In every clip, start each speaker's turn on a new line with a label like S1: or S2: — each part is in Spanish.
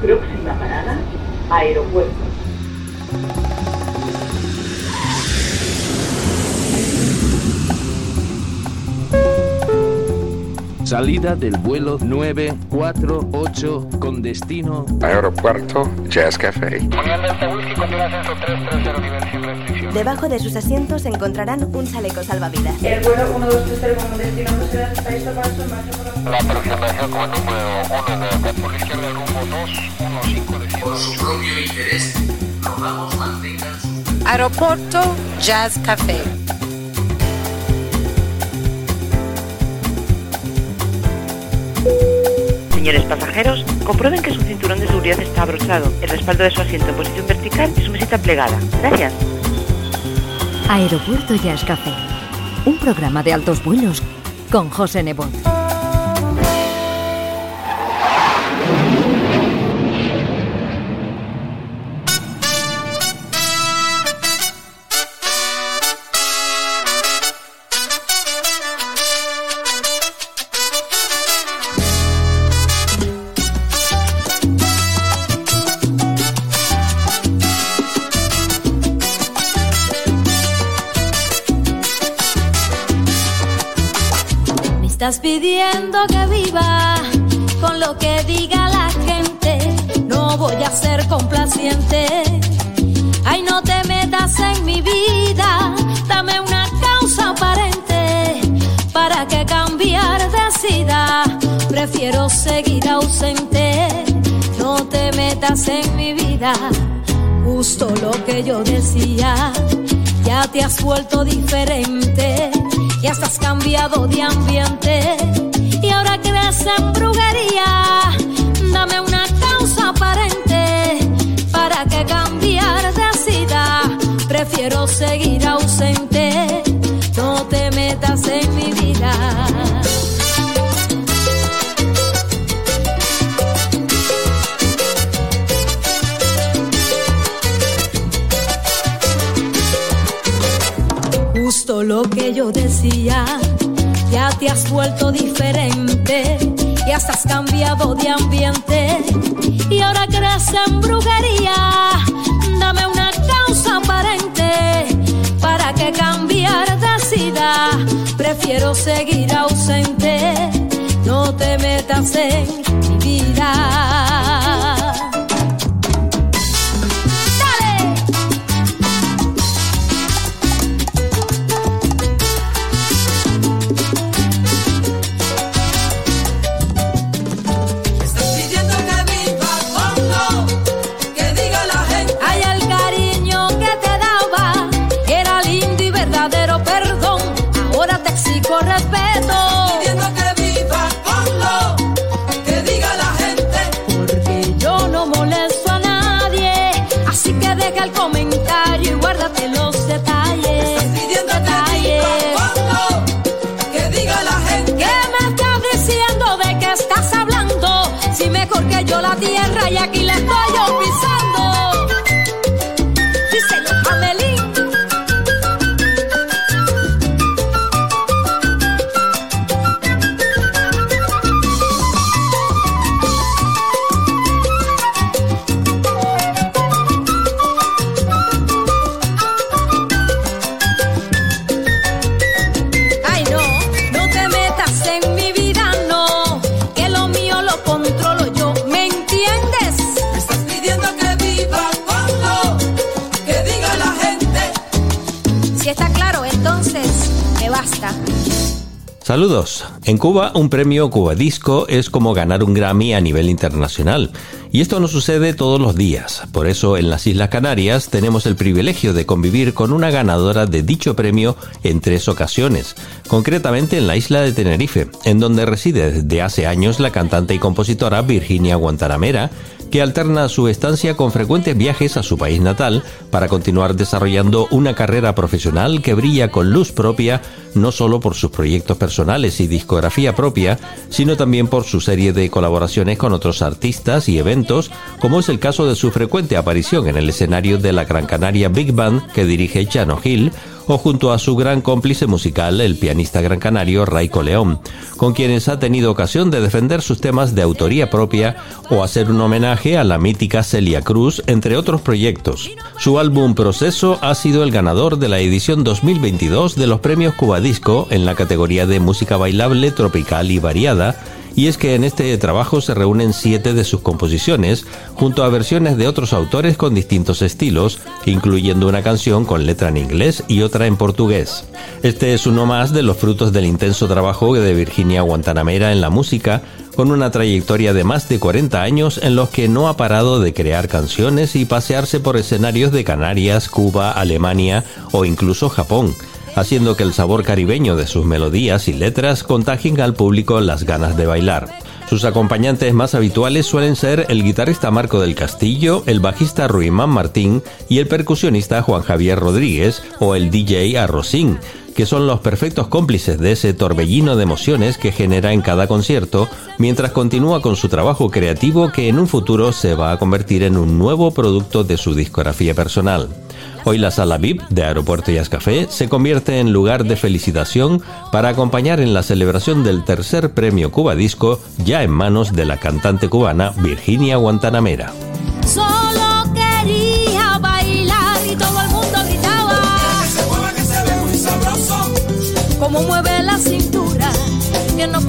S1: Próxima parada, aeropuerto.
S2: Salida del vuelo 948 con destino
S3: Aeropuerto Jazz Café.
S4: Debajo de sus asientos encontrarán un chaleco salvavidas.
S5: El vuelo 1230 como destino por
S6: La aproximación como número 1 de por la izquierda rumbo 215
S7: Por su propio interés, rogamos mantengan su...
S8: Aeropuerto Jazz Café.
S9: Señores pasajeros, comprueben que su cinturón de seguridad está abrochado, el respaldo de su asiento en posición vertical y su mesita plegada. Gracias.
S10: Aeropuerto Jazz Café. Un programa de altos vuelos con José Nebot.
S11: Estás pidiendo que viva con lo que diga la gente. No voy a ser complaciente. Ay, no te metas en mi vida. Dame una causa aparente para que cambiar decida. Prefiero seguir ausente. No te metas en mi vida. Justo lo que yo decía. Ya te has vuelto diferente. Ya estás cambiado de ambiente. Y ahora crees en brujería. Dame una causa aparente para que cambiar decida. Prefiero seguir ausente. No te metas en mi vida. Lo que yo decía, ya te has vuelto diferente, ya estás cambiado de ambiente y ahora crees en brujería. Dame una causa aparente para que cambiar decida. Prefiero seguir ausente, no te metas en mi vida. Tierra y aquí En
S12: Cuba, un premio Cuba Disco es como ganar un Grammy a nivel internacional. Y esto no sucede todos los días. Por eso, en las Islas Canarias tenemos el privilegio de convivir con una ganadora de dicho premio en tres ocasiones. Concretamente en la isla de Tenerife, en donde reside desde hace años la cantante y compositora Virginia Guantanamera, que alterna su estancia con frecuentes viajes a su país natal para continuar desarrollando una carrera profesional que brilla con luz propia no solo por sus proyectos personales y discografía propia, sino también por su serie de colaboraciones con otros artistas y eventos, como es el caso de su frecuente aparición en el escenario de la Gran Canaria Big Band que dirige Chano Hill, o junto a su gran cómplice musical, el pianista gran canario Raico León, con quienes ha tenido ocasión de defender sus temas de autoría propia o hacer un homenaje a la mítica Celia Cruz, entre otros proyectos. Su álbum Proceso ha sido el ganador de la edición 2022 de los premios Cubadisco en la categoría de música bailable, tropical y variada, y es que en este trabajo se reúnen siete de sus composiciones, junto a versiones de otros autores con distintos estilos, incluyendo una canción con letra en inglés y otra en portugués. Este es uno más de los frutos del intenso trabajo de Virginia Guantanamera en la música, con una trayectoria de más de 40 años en los que no ha parado de crear canciones y pasearse por escenarios de Canarias, Cuba, Alemania o incluso Japón haciendo que el sabor caribeño de sus melodías y letras contagien al público las ganas de bailar. Sus acompañantes más habituales suelen ser el guitarrista Marco del Castillo, el bajista Ruimán Martín y el percusionista Juan Javier Rodríguez o el DJ Arrocín, que son los perfectos cómplices de ese torbellino de emociones que genera en cada concierto, mientras continúa con su trabajo creativo que en un futuro se va a convertir en un nuevo producto de su discografía personal. Hoy la sala VIP de Aeropuerto y Café se convierte en lugar de felicitación para acompañar en la celebración del tercer premio Cuba Disco ya en manos de la cantante cubana Virginia Guantanamera.
S11: Solo Como mueve la cintura, no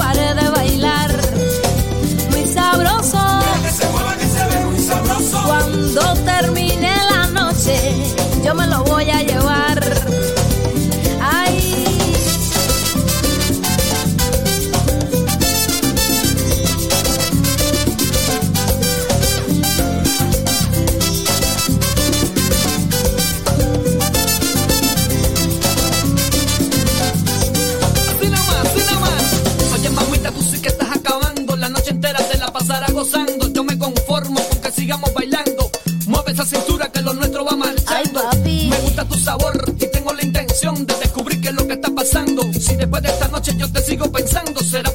S7: esa cintura que lo nuestro va marchando.
S11: Ay, papi.
S7: Me gusta tu sabor y tengo la intención de descubrir qué es lo que está pasando. Si después de esta noche yo te sigo pensando, será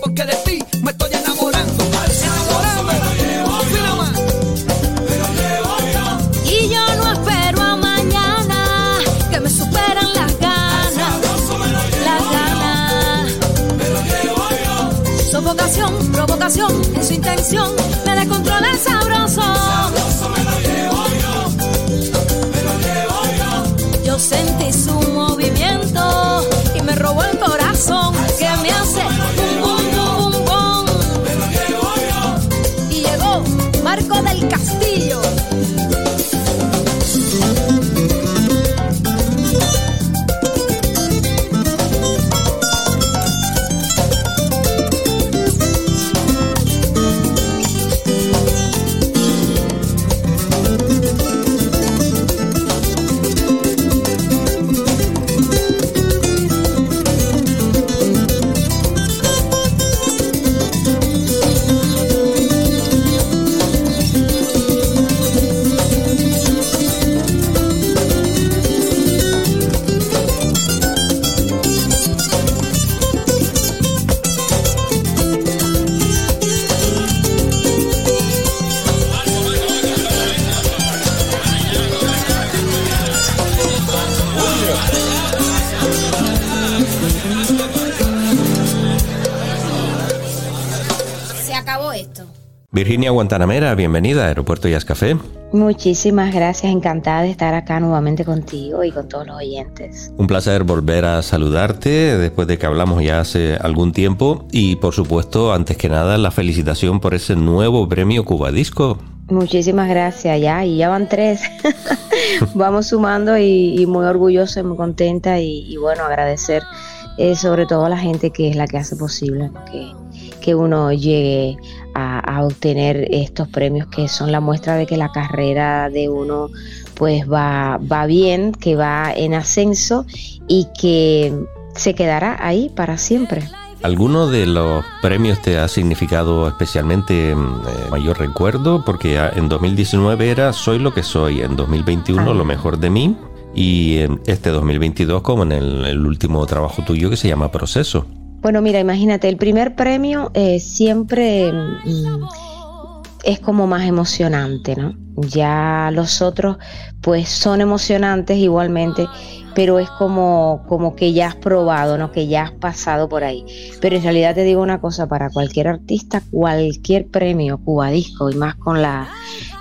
S12: Virginia Guantanamera, bienvenida a Aeropuerto Jazz Café.
S13: Muchísimas gracias, encantada de estar acá nuevamente contigo y con todos los oyentes.
S12: Un placer volver a saludarte después de que hablamos ya hace algún tiempo y por supuesto, antes que nada, la felicitación por ese nuevo premio Cuba Disco.
S13: Muchísimas gracias, ya, y ya van tres. Vamos sumando y, y muy orgullosa y muy contenta y, y bueno, agradecer eh, sobre todo a la gente que es la que hace posible que, que uno llegue a, a obtener estos premios que son la muestra de que la carrera de uno pues va, va bien, que va en ascenso y que se quedará ahí para siempre.
S12: ¿Alguno de los premios te ha significado especialmente mm, eh, mayor recuerdo? Porque ah, en 2019 era Soy lo que soy, en 2021
S13: Ah.
S12: lo mejor de mí y en este 2022 como en el, último trabajo tuyo que se llama Proceso.
S13: Bueno, mira, imagínate, el primer premio eh, siempre mm, es como más emocionante, ¿no? Ya los otros, pues son emocionantes igualmente, pero es como, como que ya has probado, ¿no? Que ya has pasado por ahí. Pero en realidad te digo una cosa, para cualquier artista, cualquier premio cubadisco y más con la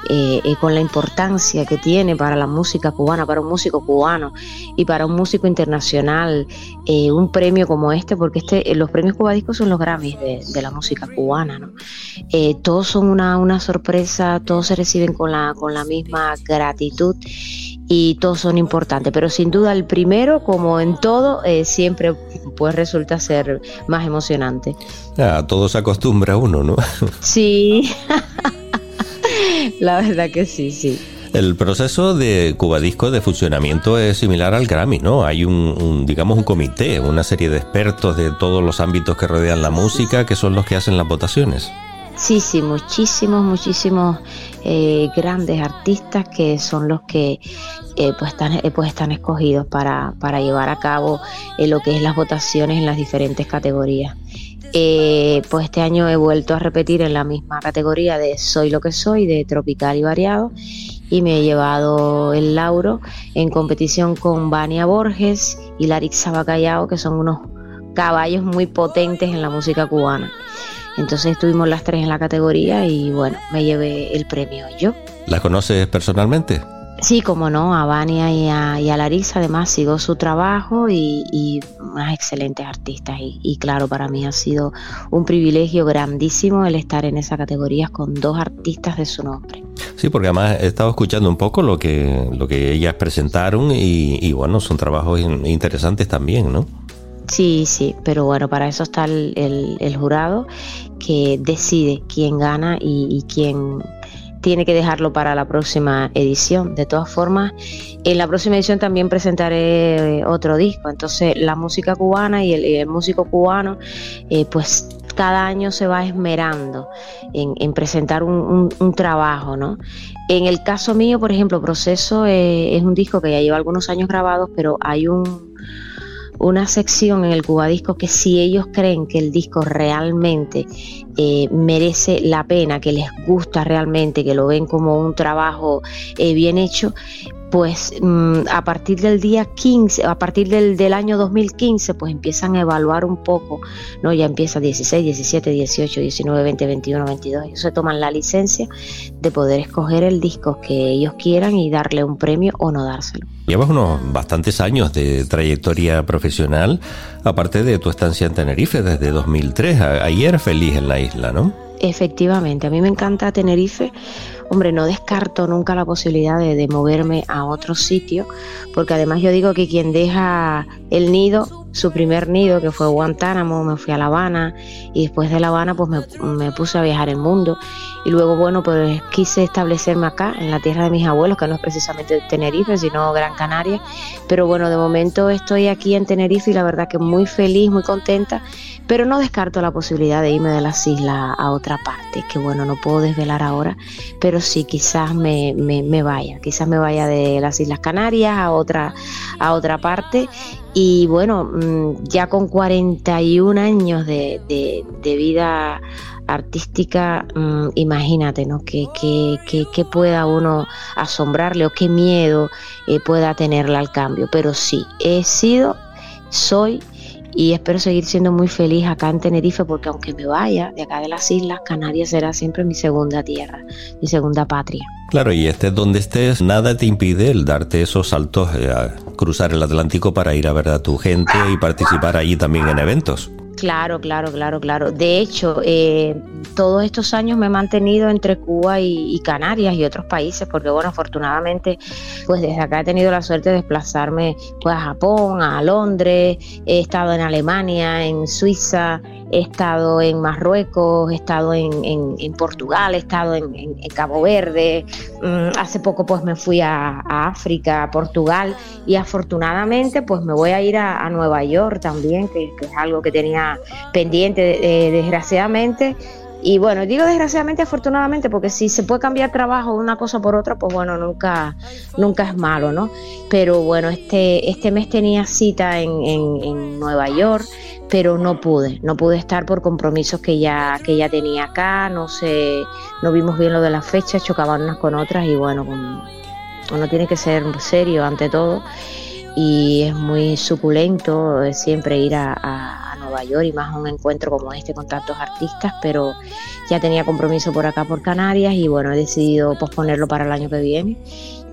S13: eh, eh, con la importancia que tiene para la música cubana, para un músico cubano y para un músico internacional, eh, un premio como este, porque este, los premios cubadiscos son los Grammys de, la música cubana, ¿no? todos son una, una sorpresa, todos se reciben con la, con la misma gratitud y todos son importantes, pero sin duda el primero, como en todo, siempre pues resulta ser más emocionante.
S12: A todos acostumbra uno, ¿no?
S13: Sí. La verdad que sí, sí.
S12: El proceso de Cubadisco de funcionamiento es similar al Grammy, ¿no? Hay un, digamos, un comité, una serie de expertos de todos los ámbitos que rodean la música que son los que hacen las votaciones.
S13: Sí, sí, muchísimos, muchísimos eh, grandes artistas que son los que eh, pues, están, eh, pues están escogidos para, para llevar a cabo lo que es las votaciones en las diferentes categorías. Eh, pues este año he vuelto a repetir en la misma categoría de Soy lo que soy, de tropical y variado, y me he llevado el lauro en competición con Vania Borges y Larix Bacallao, que son unos caballos muy potentes en la música cubana. Entonces estuvimos las tres en la categoría y bueno, me llevé el premio yo.
S12: ¿La conoces personalmente?
S13: Sí, como no, a Vania y a, y Larissa además sigo su trabajo y, y unas excelentes artistas y, claro, para mí ha sido un privilegio grandísimo el estar en esa categoría con dos artistas de su nombre.
S12: Sí, porque además he estado escuchando un poco lo que, lo que ellas presentaron y, bueno, son trabajos interesantes también, ¿no?
S13: Sí, sí, pero bueno, para eso está el, el, jurado que decide quién gana y, y quién tiene que dejarlo para la próxima edición. De todas formas, en la próxima edición también presentaré eh, otro disco. Entonces, la música cubana y el, músico cubano, eh, pues cada año se va esmerando en, presentar un, trabajo, ¿no? En el caso mío, por ejemplo, Proceso eh, es un disco que ya lleva algunos años grabados, pero hay un una sección en el Cubadisco que si ellos creen que el disco realmente eh, merece la pena, que les gusta realmente, que lo ven como un trabajo eh, bien hecho, pues mm, a partir del día 15, a partir del, del, año 2015, pues empiezan a evaluar un poco, ¿no? Ya empieza 16, 17, 18, 19, 20, 21, 22. Ellos se toman la licencia de poder escoger el disco que ellos quieran y darle un premio o no dárselo.
S12: Llevas unos bastantes años de trayectoria profesional, aparte de tu estancia en Tenerife desde 2003. Ahí eras feliz en la isla, ¿no?
S13: Efectivamente, a mí me encanta Tenerife hombre, no descarto nunca la posibilidad de, moverme a otro sitio, porque además yo digo que quien deja el nido, su primer nido, que fue Guantánamo, me fui a La Habana y después de La Habana pues me, puse a viajar el mundo. Y luego, bueno, pues quise establecerme acá, en la tierra de mis abuelos, que no es precisamente Tenerife, sino Gran Canaria, pero bueno, de momento estoy aquí en Tenerife y la verdad que muy feliz, muy contenta pero no descarto la posibilidad de irme de las islas a otra parte, que bueno, no puedo desvelar ahora, pero sí, quizás me, me, vaya, quizás me vaya de las Islas Canarias a otra, a otra parte. Y bueno, mm, ya con 41 años de, de, vida artística, mm, imagínate, ¿no? Que, que, pueda uno asombrarle o qué miedo eh, pueda tenerle al cambio. Pero sí, he sido, soy y espero seguir siendo muy feliz acá en Tenerife porque aunque me vaya de acá de las islas, Canarias será siempre mi segunda tierra, mi segunda patria.
S12: Claro, y estés donde estés, nada te impide el darte esos saltos eh, a cruzar el Atlántico para ir a ver a tu gente y participar allí también en eventos.
S13: Claro, claro, claro, claro. De hecho, eh, todos estos años me he mantenido entre Cuba y, Canarias y otros países, porque bueno, afortunadamente, pues desde acá he tenido la suerte de desplazarme pues a Japón, a Londres, he estado en Alemania, en Suiza, he estado en Marruecos, he estado en, Portugal, he estado en, Cabo Verde, mm, hace poco pues me fui a, África, a Portugal y afortunadamente pues me voy a ir a, Nueva York también, que, es algo que tenía pendiente eh, desgraciadamente. Y bueno, digo desgraciadamente, afortunadamente, porque si se puede cambiar trabajo una cosa por otra, pues bueno, nunca, nunca es malo, ¿no? Pero bueno, este, este mes tenía cita en, en Nueva York pero no pude, no pude estar por compromisos que ya, que ya tenía acá, no sé, no vimos bien lo de las fechas, chocaban unas con otras y bueno, uno tiene que ser serio ante todo. y es muy suculento siempre ir a, Nueva York y más un encuentro como este con tantos artistas, pero ya tenía compromiso por acá por Canarias y bueno, he decidido posponerlo para el año que viene.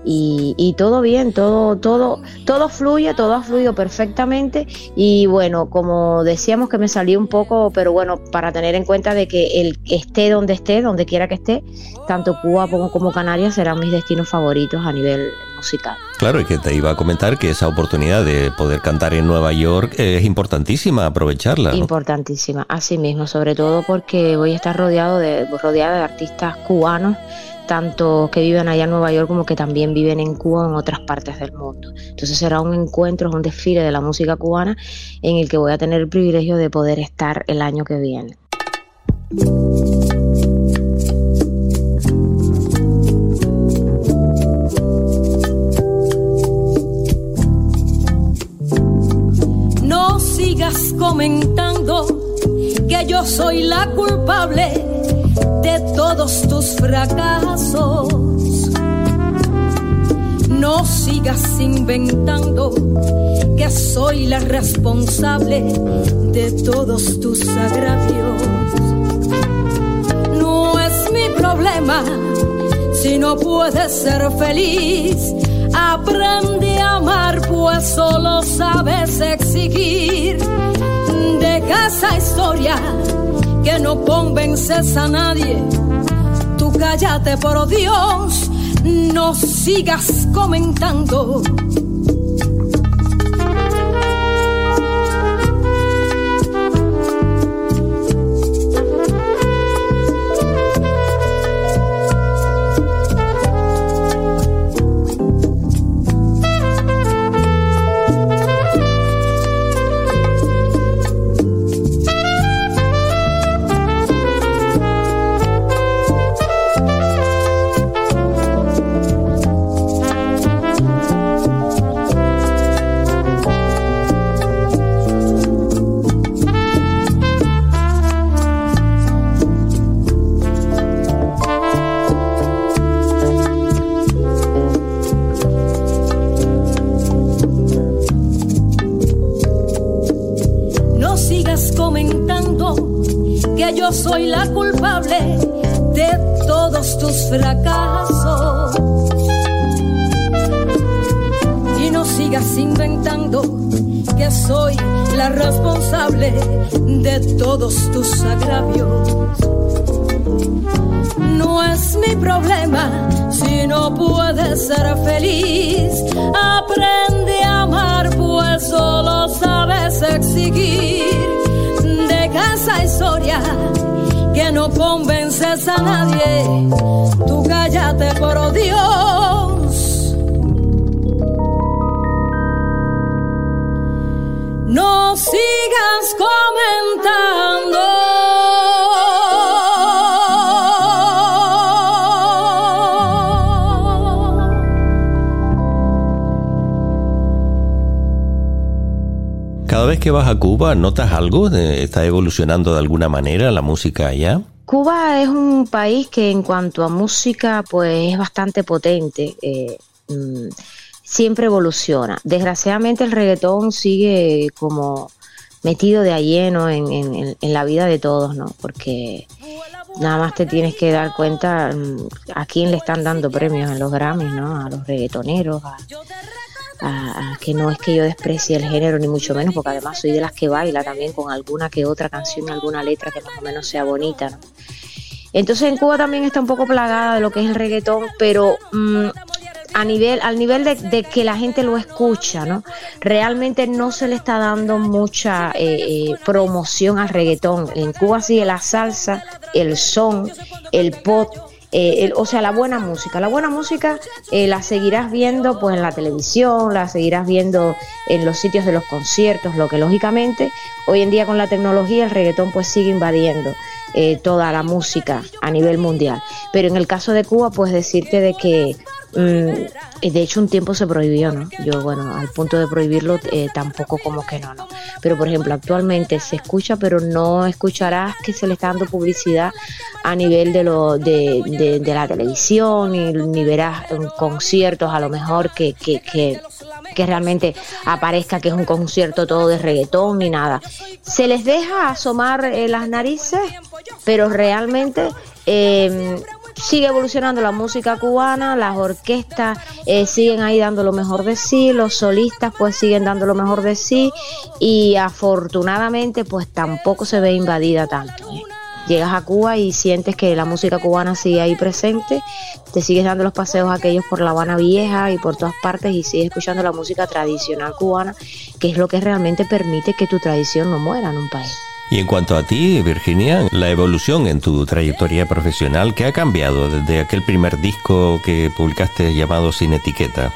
S13: Y, todo bien, todo, todo, todo fluye, todo ha fluido perfectamente. Y bueno, como decíamos que me salió un poco, pero bueno, para tener en cuenta de que el esté donde esté, donde quiera que esté, tanto Cuba como Canarias serán mis destinos favoritos a nivel musical.
S12: Claro, y que te iba a comentar que esa oportunidad de poder cantar en Nueva York es importantísima, aprovecharla.
S13: Importantísima, así mismo, sobre todo porque voy a estar rodeado de, rodeada de artistas cubanos tanto que viven allá en Nueva York como que también viven en Cuba o en otras partes del mundo. Entonces será un encuentro, un desfile de la música cubana en el que voy a tener el privilegio de poder estar el año que viene.
S11: Sigas comentando que yo soy la culpable de todos tus fracasos. No sigas inventando que soy la responsable de todos tus agravios. No es mi problema si no puedes ser feliz. Aprende a amar, pues solo sabes exigir. Deja esa historia que no convences a nadie. Tú cállate, por Dios, no sigas comentando
S12: que vas a Cuba, ¿notas algo? ¿Está evolucionando de alguna manera la música allá?
S13: Cuba es un país que en cuanto a música pues es bastante potente. Eh, mm, siempre evoluciona. Desgraciadamente el reggaetón sigue como metido de a lleno en, la vida de todos, ¿no? Porque nada más te tienes que dar cuenta mm, a quién le están dando premios en los Grammys, ¿no? A los reggaetoneros, a, a, que no es que yo desprecie el género ni mucho menos, porque además soy de las que baila también con alguna que otra canción, alguna letra que más o menos sea bonita. ¿no? Entonces en Cuba también está un poco plagada de lo que es el reggaetón, pero mm, a nivel, al nivel de, que la gente lo escucha, ¿no? Realmente no se le está dando mucha eh, eh, promoción al reggaetón. En Cuba sigue la salsa, el son, el pop eh, o sea, la buena música. La buena música eh, la seguirás viendo pues en la televisión, la seguirás viendo en los sitios de los conciertos, lo que lógicamente hoy en día con la tecnología el reggaetón pues sigue invadiendo eh, toda la música a nivel mundial. Pero en el caso de Cuba, pues decirte de que de hecho un tiempo se prohibió, ¿no? Yo, bueno, al punto de prohibirlo tampoco como que no, ¿no? Pero por ejemplo, actualmente se escucha, pero no escucharás que se le está dando publicidad a nivel de, lo, de, de, la televisión, ni, verás conciertos a lo mejor que, que, que, que realmente aparezca que es un concierto todo de reggaetón ni nada. Se les deja asomar eh, las narices, pero realmente eh, sigue evolucionando la música cubana, las orquestas eh, siguen ahí dando lo mejor de sí, los solistas pues siguen dando lo mejor de sí y afortunadamente pues tampoco se ve invadida tanto. ¿eh? Llegas a Cuba y sientes que la música cubana sigue ahí presente, te sigues dando los paseos aquellos por La Habana Vieja y por todas partes y sigues escuchando la música tradicional cubana, que es lo que realmente permite que tu tradición no muera en un país.
S12: Y en cuanto a ti, Virginia, la evolución en tu trayectoria profesional, ¿qué ha cambiado desde aquel primer disco que publicaste llamado Sin Etiqueta?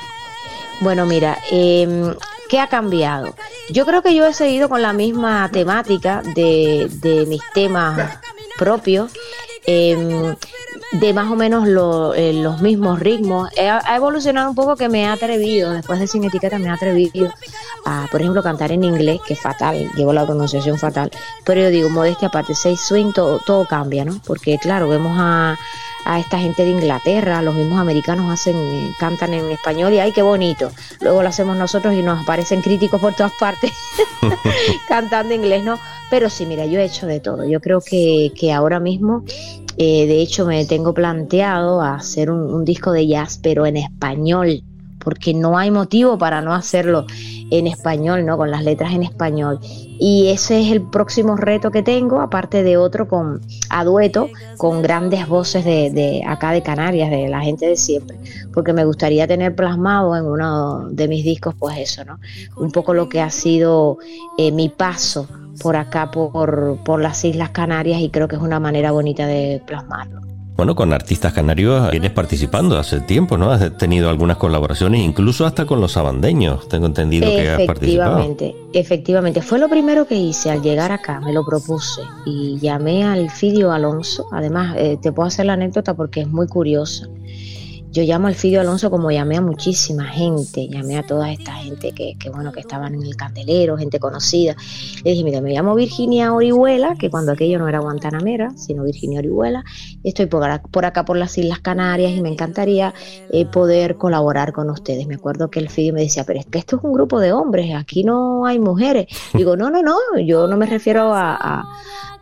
S13: Bueno, mira, eh, ¿qué ha cambiado? Yo creo que yo he seguido con la misma temática de, mis temas propios. Eh, de más o menos lo, eh, los mismos ritmos. ha evolucionado un poco que me ha atrevido, después de Sin Etiqueta me ha atrevido a, por ejemplo, cantar en inglés, que es fatal, llevo la pronunciación fatal, pero yo digo, modestia aparte, seis swing, todo, todo cambia, ¿no? Porque claro, vemos a, a esta gente de Inglaterra, los mismos americanos hacen, eh, cantan en español y ay qué bonito. Luego lo hacemos nosotros y nos aparecen críticos por todas partes cantando inglés, ¿no? Pero sí, mira, yo he hecho de todo. Yo creo que, que ahora mismo eh, de hecho, me tengo planteado hacer un, un, disco de jazz, pero en español, porque no hay motivo para no hacerlo en español, ¿no? Con las letras en español. Y ese es el próximo reto que tengo, aparte de otro con a dueto, con grandes voces de, de acá de Canarias, de la gente de siempre, porque me gustaría tener plasmado en uno de mis discos, pues eso, ¿no? Un poco lo que ha sido eh, mi paso por acá, por, por las Islas Canarias, y creo que es una manera bonita de plasmarlo.
S12: Bueno, con artistas canarios vienes participando hace tiempo, ¿no? Has tenido algunas colaboraciones, incluso hasta con los sabandeños. Tengo entendido que has participado.
S13: Efectivamente, efectivamente. Fue lo primero que hice al llegar acá, me lo propuse y llamé al Fidio Alonso. Además, eh, te puedo hacer la anécdota porque es muy curiosa. Yo llamo al Fidio Alonso como llamé a muchísima gente, llamé a toda esta gente que, que, bueno que estaban en el candelero, gente conocida. Le dije, mira, me llamo Virginia Orihuela, que cuando aquello no era Guantanamera, sino Virginia Orihuela. Estoy por, acá por las Islas Canarias y me encantaría eh, poder colaborar con ustedes. Me acuerdo que el Fidio me decía, pero es que esto es un grupo de hombres, aquí no hay mujeres. Digo, no, no, no, yo no me refiero a, a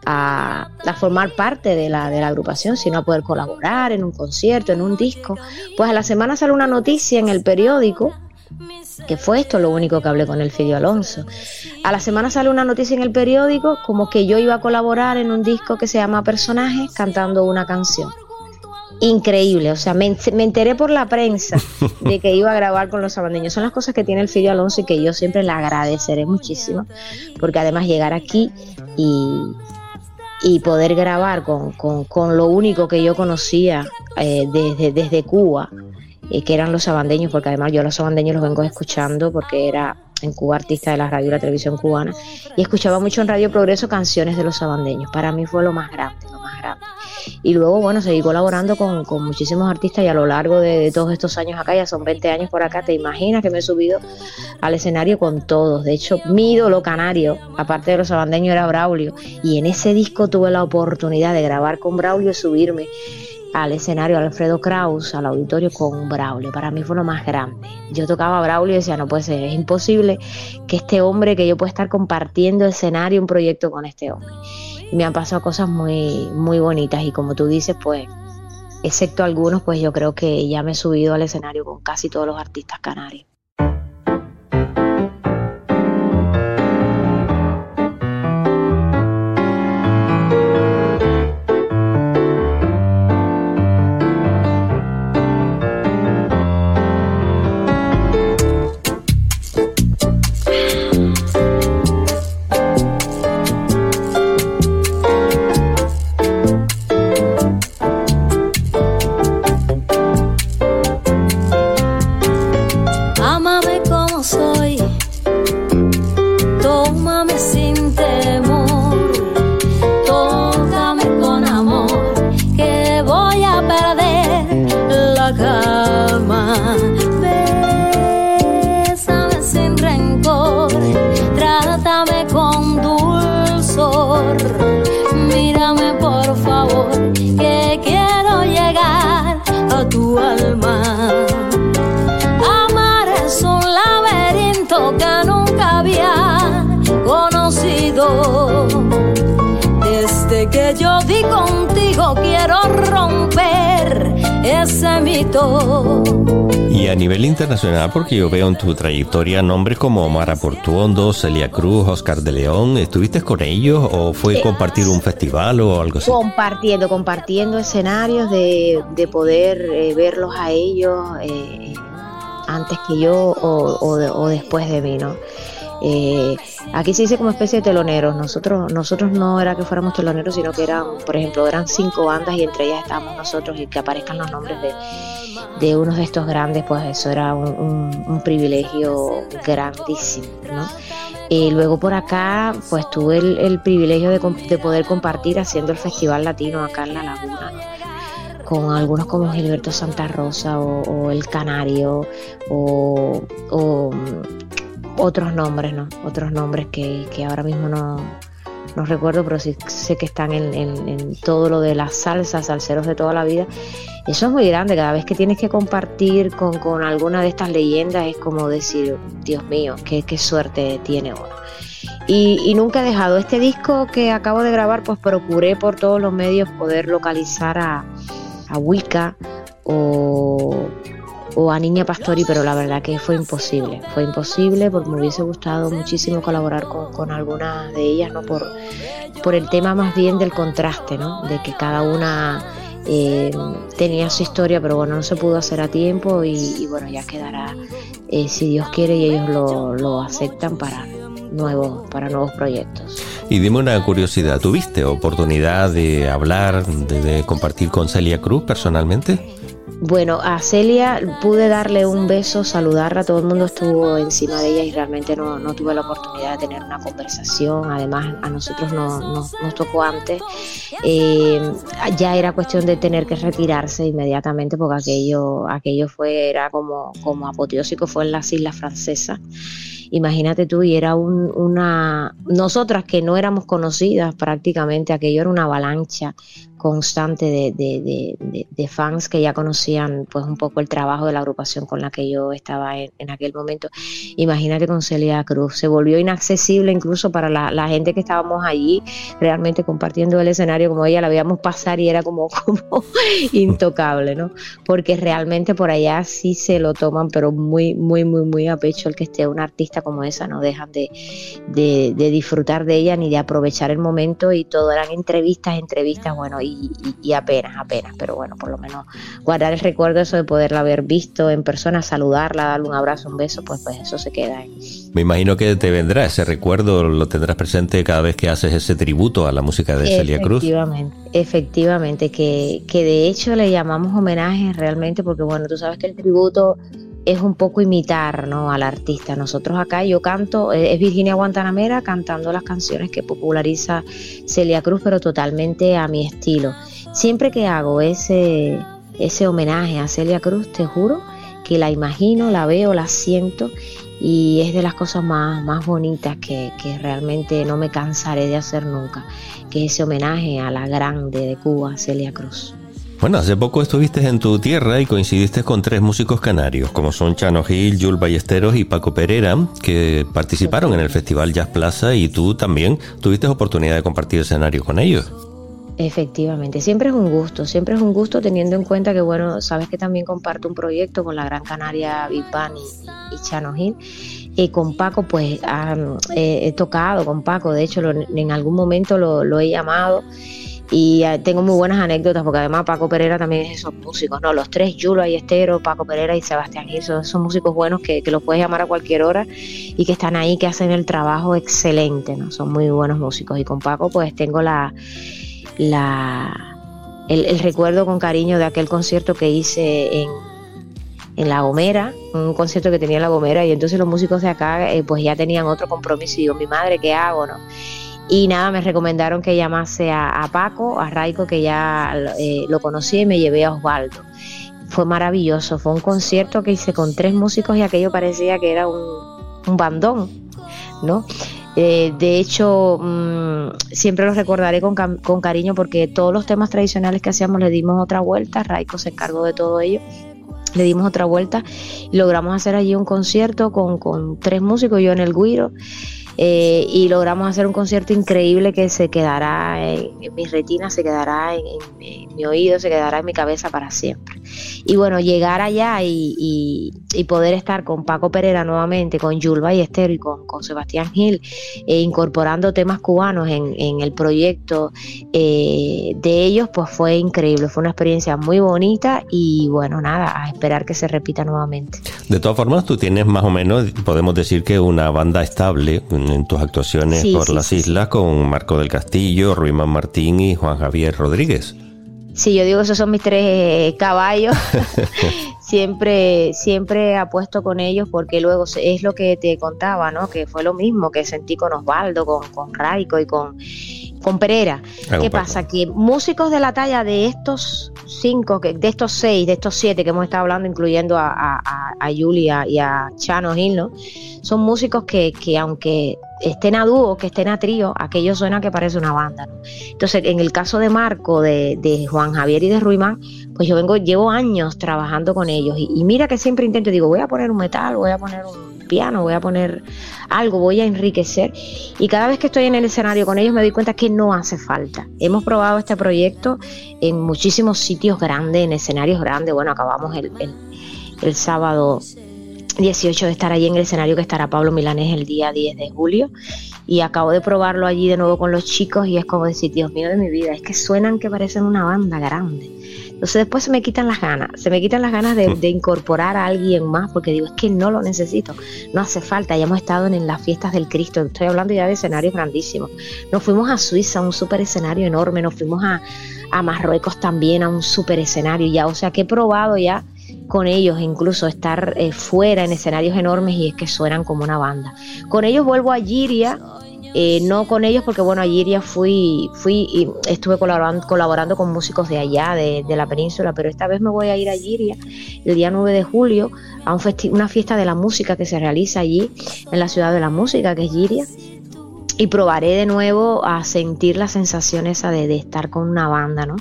S13: a, a, formar parte de la, de la agrupación, sino a poder colaborar en un concierto, en un disco. Pues a la semana sale una noticia en el periódico, que fue esto lo único que hablé con el Fidio Alonso. A la semana sale una noticia en el periódico como que yo iba a colaborar en un disco que se llama Personajes cantando una canción. Increíble, o sea, me, me enteré por la prensa de que iba a grabar con los sabandeños. Son las cosas que tiene el Fidio Alonso y que yo siempre le agradeceré muchísimo, porque además llegar aquí y, y poder grabar con, con, con, lo único que yo conocía eh, desde, desde Cuba, eh, que eran los sabandeños, porque además yo los sabandeños los vengo escuchando porque era en Cuba artista de la radio y la televisión cubana, y escuchaba mucho en Radio Progreso canciones de los sabandeños. Para mí fue lo más grande, más Y luego, bueno, seguí colaborando con, con muchísimos artistas y a lo largo de, todos estos años acá, ya son 20 años por acá, te imaginas que me he subido al escenario con todos. De hecho, mi ídolo canario, aparte de los sabandeños, era Braulio. Y en ese disco tuve la oportunidad de grabar con Braulio y subirme al escenario Alfredo Kraus, al auditorio con Braulio. Para mí fue lo más grande. Yo tocaba a Braulio y decía, no puede ser, es imposible que este hombre, que yo pueda estar compartiendo escenario, un proyecto con este hombre. Me han pasado cosas muy, muy bonitas y como tú dices, pues, excepto algunos, pues yo creo que ya me he subido al escenario con casi todos los artistas canarios.
S12: Internacional, porque yo veo en tu trayectoria nombres como Mara Portuondo, Celia Cruz, Oscar de León, ¿estuviste con ellos o fue compartir un festival o algo así?
S13: Compartiendo, compartiendo escenarios de, de poder eh, verlos a ellos eh, antes que yo o, o, o después de mí, ¿no? Eh, aquí se dice como especie de teloneros. Nosotros, nosotros no era que fuéramos teloneros, sino que eran, por ejemplo, eran cinco bandas y entre ellas estábamos nosotros y que aparezcan los nombres de, de unos de estos grandes, pues eso era un, un, privilegio grandísimo, ¿no? Y luego por acá, pues tuve el, privilegio de, de, poder compartir haciendo el Festival Latino acá en La Laguna, con algunos como Gilberto Santa Rosa o, El Canario o, o otros nombres, ¿no? Otros nombres que, que ahora mismo no, no recuerdo, pero sí sé que están en, todo lo de las salsas, salseros de toda la vida. Eso es muy grande, cada vez que tienes que compartir con, alguna de estas leyendas es como decir, Dios mío, qué, suerte tiene uno. Y, y, nunca he dejado este disco que acabo de grabar, pues procuré por todos los medios poder localizar a, a Wicca o o a Niña Pastori, pero la verdad que fue imposible. Fue imposible porque me hubiese gustado muchísimo colaborar con, con algunas de ellas, ¿no? Por, por el tema más bien del contraste, ¿no? De que cada una eh, tenía su historia, pero bueno, no se pudo hacer a tiempo y, bueno, ya quedará, eh, si Dios quiere y ellos lo, lo aceptan para nuevos, para nuevos proyectos.
S12: Y dime una curiosidad, ¿tuviste oportunidad de hablar, de compartir con Celia Cruz personalmente?
S13: Bueno, a Celia pude darle un beso, saludarla, todo el mundo estuvo encima de ella y realmente no, no tuve la oportunidad de tener una conversación, además a nosotros no, no, nos tocó antes, eh, ya era cuestión de tener que retirarse inmediatamente porque aquello, aquello fue, era como, como apoteósico, fue en las Islas Francesas imagínate tú, y era un, una, nosotras que no éramos conocidas prácticamente, aquello era una avalancha constante de, de, de, fans que ya conocían pues un poco el trabajo de la agrupación con la que yo estaba en, en aquel momento. Imagínate con Celia Cruz, se volvió inaccesible incluso para la, la, gente que estábamos allí realmente compartiendo el escenario como ella, la veíamos pasar y era como, como intocable, ¿no? Porque realmente por allá sí se lo toman, pero muy, muy, muy, muy a pecho el que esté una artista como esa, no dejan de, de, de disfrutar de ella ni de aprovechar el momento y todo eran entrevistas, entrevistas, bueno, y y, y, apenas, apenas, pero bueno, por lo menos guardar el recuerdo eso de poderla haber visto en persona, saludarla, darle un abrazo, un beso, pues pues eso se queda ahí.
S12: Me imagino que te vendrá ese recuerdo, lo tendrás presente cada vez que haces ese tributo a la música de Celia Cruz.
S13: Efectivamente, efectivamente, que, que de hecho le llamamos homenaje realmente porque bueno, tú sabes que el tributo es un poco imitar ¿no? al artista. Nosotros acá yo canto, es Virginia Guantanamera cantando las canciones que populariza Celia Cruz, pero totalmente a mi estilo. Siempre que hago ese, ese homenaje a Celia Cruz, te juro que la imagino, la veo, la siento y es de las cosas más, más bonitas que, que realmente no me cansaré de hacer nunca, que es ese homenaje a la grande de Cuba, Celia Cruz.
S12: Bueno, hace poco estuviste en tu tierra y coincidiste con tres músicos canarios, como son Chano Gil, Jules Ballesteros y Paco Pereira, que participaron en el Festival Jazz Plaza y tú también tuviste oportunidad de compartir escenario con ellos.
S13: Efectivamente, siempre es un gusto, siempre es un gusto teniendo en cuenta que, bueno, sabes que también comparto un proyecto con la Gran Canaria Big y, y Chano Gil. Y con Paco, pues um, eh, he tocado con Paco, de hecho, lo, en algún momento lo he llamado y uh, tengo muy buenas anécdotas porque además Paco Pereira también es esos músicos, ¿no? Los tres, Yulo Ayestero, Paco Pereira y Sebastián Gil, son, músicos buenos que, que, los puedes llamar a cualquier hora y que están ahí, que hacen el trabajo excelente, ¿no? Son muy buenos músicos y con Paco pues tengo la, la el, el recuerdo con cariño de aquel concierto que hice en, en La Gomera, un concierto que tenía en La Gomera y entonces los músicos de acá eh, pues ya tenían otro compromiso y digo, mi madre, ¿qué hago? no y nada, me recomendaron que llamase a, Paco, a Raico, que ya eh, lo conocí y me llevé a Osvaldo. Fue maravilloso, fue un concierto que hice con tres músicos y aquello parecía que era un, un bandón, ¿no? Eh, de hecho, mmm, siempre lo recordaré con, con, cariño porque todos los temas tradicionales que hacíamos le dimos otra vuelta, Raico se encargó de todo ello le dimos otra vuelta y logramos hacer allí un concierto con, con tres músicos, yo en el guiro eh, y logramos hacer un concierto increíble que se quedará en, mi retina, se quedará en, mi oído, se quedará en mi cabeza para siempre. Y bueno, llegar allá y, poder estar con Paco Pereira nuevamente, con Jules Ballester y con, Sebastián Gil, eh, incorporando temas cubanos en, el proyecto eh, de ellos, pues fue increíble, fue una experiencia muy bonita y bueno, nada, a esperar que se repita nuevamente.
S12: De todas formas, tú tienes más o menos, podemos decir que una banda estable, en tus actuaciones por las islas con Marco del Castillo, Ruimán Martín y Juan Javier Rodríguez.
S13: Sí, yo digo esos son mis tres eh, caballos. siempre, siempre apuesto con ellos porque luego es lo que te contaba, ¿no? Que fue lo mismo que sentí con Osvaldo, con, con Raico y con, con Pereira. ¿Qué pasa? Que músicos de la talla de estos cinco, de estos seis, de estos siete que hemos estado hablando, incluyendo a, a, a Julia y a Chano Gil, ¿no? Son músicos que, que aunque estén a dúo, que estén a trío, aquello suena que parece una banda. ¿no? Entonces, en el caso de Marco, de, de, Juan Javier y de Ruimán, pues yo vengo, llevo años trabajando con ellos y, y, mira que siempre intento, digo, voy a poner un metal, voy a poner un piano, voy a poner algo, voy a enriquecer. Y cada vez que estoy en el escenario con ellos me doy cuenta que no hace falta. Hemos probado este proyecto en muchísimos sitios grandes, en escenarios grandes. Bueno, acabamos el, el, el sábado 18 de estar allí en el escenario que estará Pablo Milanés el día 10 de julio y acabo de probarlo allí de nuevo con los chicos y es como decir, Dios mío de mi vida, es que suenan que parecen una banda grande. Entonces después se me quitan las ganas, se me quitan las ganas de, incorporar a alguien más porque digo, es que no lo necesito, no hace falta, ya hemos estado en, las fiestas del Cristo, estoy hablando ya de escenarios grandísimos. Nos fuimos a Suiza, a un super escenario enorme, nos fuimos a, Marruecos también, a un super escenario ya, o sea que he probado ya con ellos, incluso estar eh, fuera en escenarios enormes y es que suenan como una banda. Con ellos vuelvo a Giria eh, no con ellos porque bueno, ayer ya fui, fui y estuve colaborando, colaborando con músicos de allá, de, la península, pero esta vez me voy a ir a Giria el día 9 de julio a un una fiesta de la música que se realiza allí en la ciudad de la música, que es Giria. Y probaré de nuevo a sentir la sensación esa de, estar con una banda, ¿no?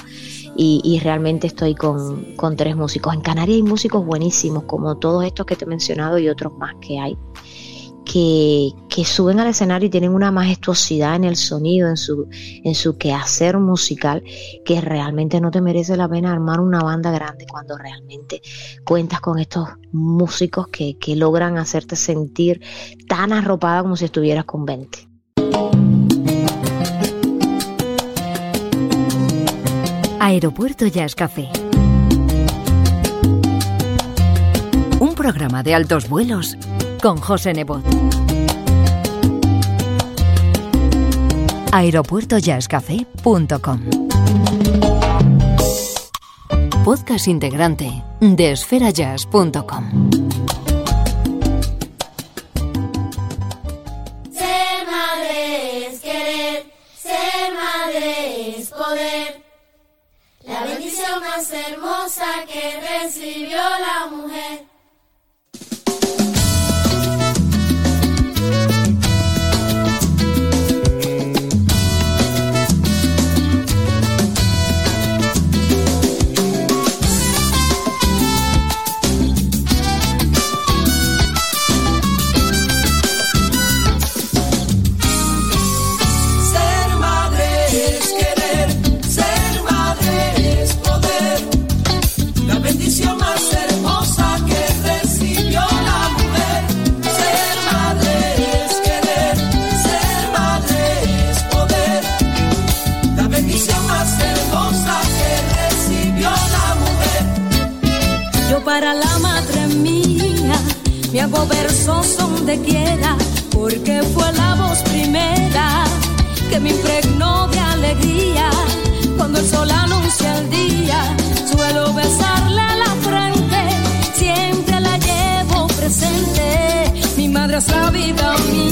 S13: Y, realmente estoy con, con tres músicos. En Canarias hay músicos buenísimos, como todos estos que te he mencionado y otros más que hay que, suben al escenario y tienen una majestuosidad en el sonido, en su, en su quehacer musical, que realmente no te merece la pena armar una banda grande cuando realmente cuentas con estos músicos que, que logran hacerte sentir tan arropada como si estuvieras con 20.
S10: Aeropuerto Jazz Café. Un programa de altos vuelos con José Nebot. aeropuertojazzcafé.com Podcast integrante de esferajazz.com.
S11: hermosa que recibió la mujer.
S14: Hago versos donde quiera, porque fue la voz primera que me impregnó de alegría. Cuando el sol anuncia el día, suelo besarle la frente, siempre la llevo presente. Mi madre es la vida mía.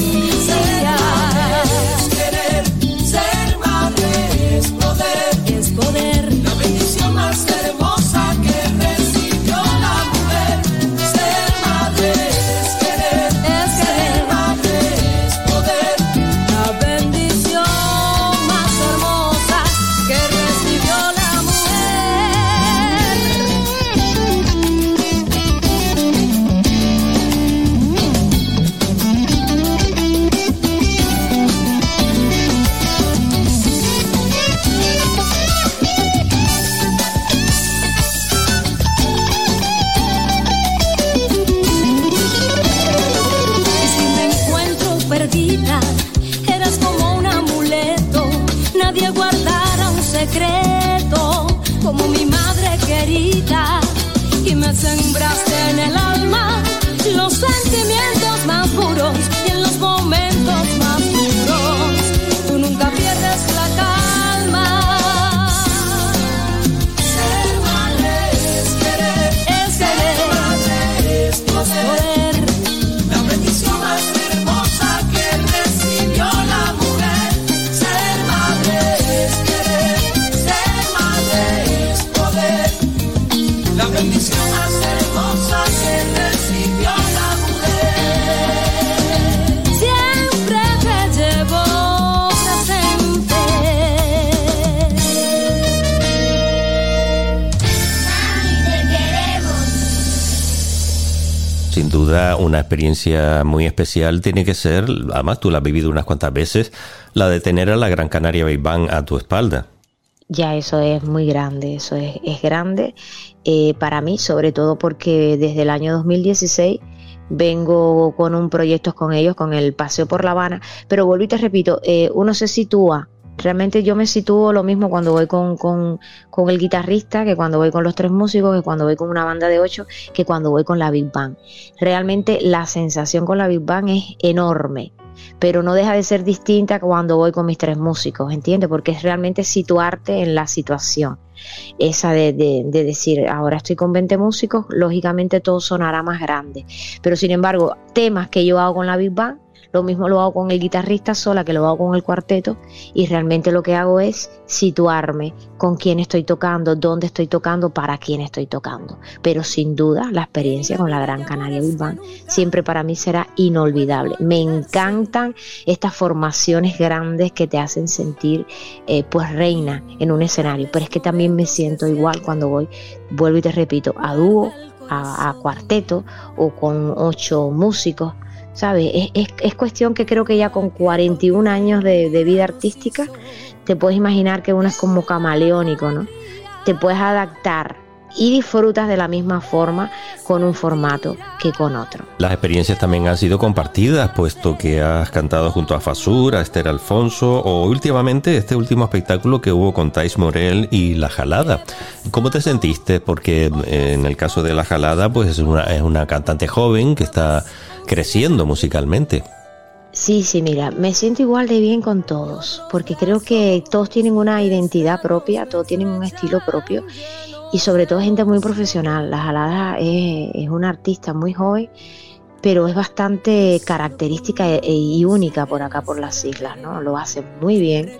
S12: Muy especial tiene que ser, además tú la has vivido unas cuantas veces, la de tener a la Gran Canaria Big a tu espalda.
S13: Ya eso es muy grande, eso es, es grande eh, para mí, sobre todo porque desde el año 2016 vengo con un proyecto con ellos, con el Paseo por La Habana, pero vuelvo y te repito, eh, uno se sitúa, realmente yo me sitúo lo mismo cuando voy con, con, con, el guitarrista, que cuando voy con los tres músicos, que cuando voy con una banda de ocho, que cuando voy con la Big Bang. Realmente la sensación con la Big Bang es enorme pero no deja de ser distinta cuando voy con mis tres músicos, ¿entiendes? Porque es realmente situarte en la situación. Esa de, de, de, decir, ahora estoy con 20 músicos, lógicamente todo sonará más grande. Pero sin embargo, temas que yo hago con la Big Bang, lo mismo lo hago con el guitarrista sola que lo hago con el cuarteto y realmente lo que hago es situarme con quién estoy tocando, dónde estoy tocando, para quién estoy tocando. Pero sin duda la experiencia con la Gran Canaria Band siempre para mí será inolvidable. Me encantan estas formaciones grandes que te hacen sentir eh, pues reina en un escenario, pero es que también me siento igual cuando voy, vuelvo y te repito, a dúo, a cuarteto o con ocho músicos ¿sabes? Es, es, es, cuestión que creo que ya con 41 años de, de, vida artística, te puedes imaginar que uno es como camaleónico, ¿no? Te puedes adaptar y disfrutas de la misma forma con un formato que con otro.
S12: Las experiencias también han sido compartidas, puesto que has cantado junto a Fasur, a Esther Alfonso o últimamente este último espectáculo que hubo con Thais Morel y La Jalada. ¿Cómo te sentiste? Porque en el caso de La Jalada, pues es una, es una cantante joven que está creciendo musicalmente.
S13: Sí, sí, mira, me siento igual de bien con todos, porque creo que todos tienen una identidad propia, todos tienen un estilo propio y sobre todo gente muy profesional. La Jalada es, es una artista muy joven, pero es bastante característica e, y única por acá, por las islas, ¿no? Lo hace muy bien.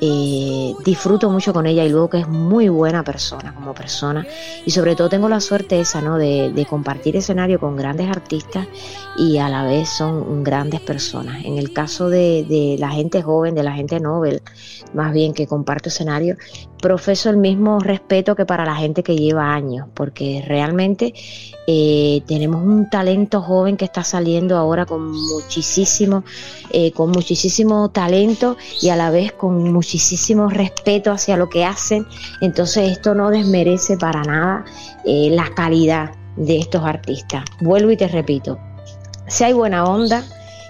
S13: Disfruto mucho con ella y luego que es muy buena persona como persona. Y sobre todo tengo la suerte esa no de, de, compartir escenario con grandes artistas y a la vez son grandes personas. En el caso de, de la gente joven de la gente Nobel más bien que comparto escenario profeso el mismo respeto que para la gente que lleva años porque realmente eh, tenemos un talento joven que está saliendo ahora con muchísimo eh, con muchísimo talento y a la vez con muchísimo respeto hacia lo que hacen. Entonces esto no desmerece para nada eh, la calidad de estos artistas. Vuelvo y te repito si hay buena onda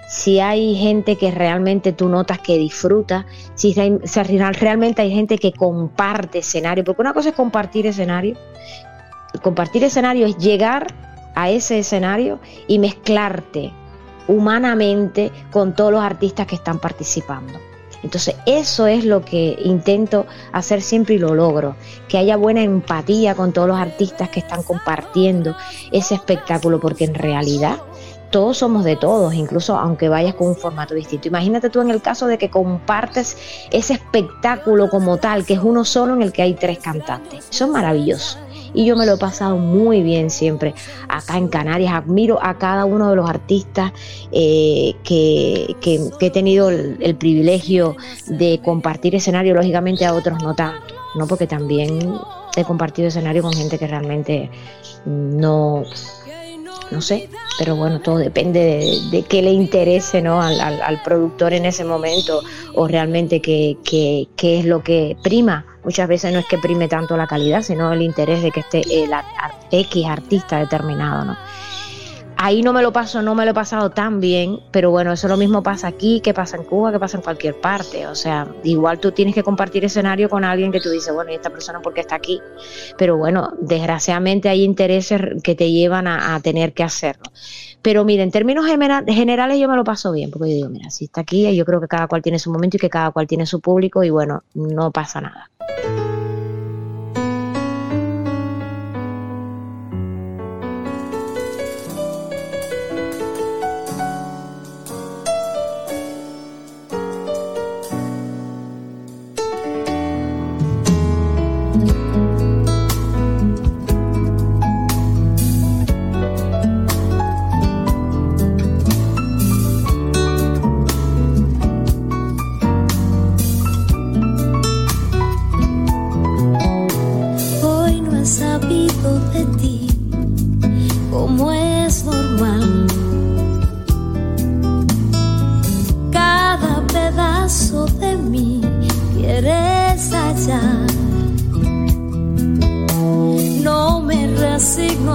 S13: si hay gente que realmente tú notas que disfruta, si, realmente hay gente que comparte escenario, porque una cosa es compartir escenario, compartir escenario es llegar a ese escenario y mezclarte humanamente con todos los artistas que están participando. Entonces eso es lo que intento hacer siempre y lo logro, que haya buena empatía con todos los artistas que están compartiendo ese espectáculo, porque en realidad todos somos de todos, incluso aunque vayas con un formato distinto. Imagínate tú en el caso de que compartes ese espectáculo como tal, que es uno solo en el que hay tres cantantes. Eso es. Y yo me lo he pasado muy bien siempre acá en Canarias. Admiro a cada uno de los artistas eh, que, que, que, he tenido el, el privilegio de compartir escenario, lógicamente a otros no tanto, ¿no? Porque también he compartido escenario con gente que realmente no no sé, pero bueno, todo depende de, qué le interese ¿no? al, al, al, productor en ese momento o realmente qué, qué, qué, es lo que prima. Muchas veces no es que prime tanto la calidad, sino el interés de que esté el X artista determinado. ¿no? Ahí no me lo paso, no me lo he pasado tan bien, pero bueno, eso lo mismo pasa aquí, que pasa en Cuba, que pasa en cualquier parte. O sea, igual tú tienes que compartir escenario con alguien que tú dices, bueno, ¿y esta persona por qué está aquí? Pero bueno, desgraciadamente hay intereses que te llevan a, tener que hacerlo. Pero mire, en términos generales yo me lo paso bien, porque yo digo, mira, si está aquí, yo creo que cada cual tiene su momento y que cada cual tiene su público y bueno, no pasa nada.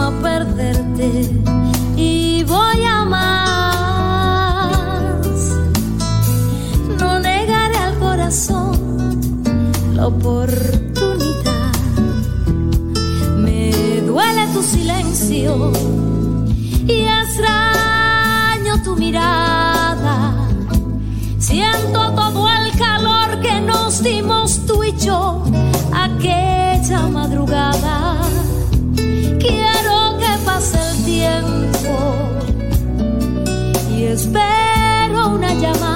S11: a perderte y voy a más. No negaré al corazón la oportunidad. Me duele tu silencio y extraño tu mirada. Siento todo el calor que nos dimos tú y yo llama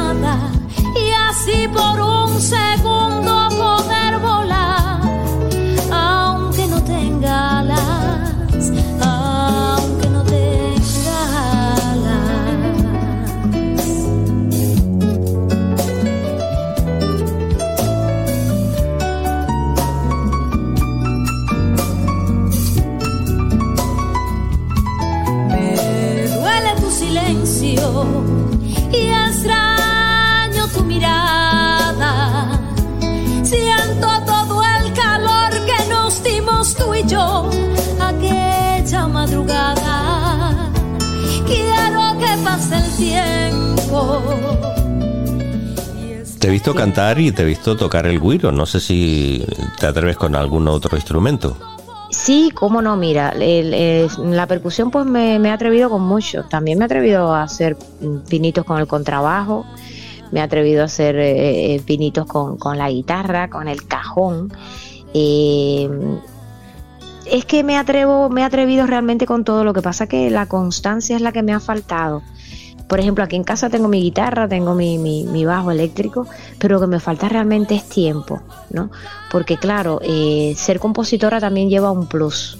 S12: Te he visto cantar y te he visto tocar el guiro. No sé si te atreves con algún otro instrumento.
S13: Sí, cómo no, mira, la percusión pues me, he atrevido con mucho. También me he atrevido a hacer pinitos con el contrabajo, me he atrevido a hacer eh, eh, pinitos con, la guitarra, con el cajón. Eh, es que me atrevo, me he atrevido realmente con todo. Lo que pasa que la constancia es la que me ha faltado. Por ejemplo, aquí en casa tengo mi guitarra, tengo mi, mi, bajo eléctrico, pero lo que me falta realmente es tiempo, ¿no? Porque claro, eh, ser compositora también lleva un plus,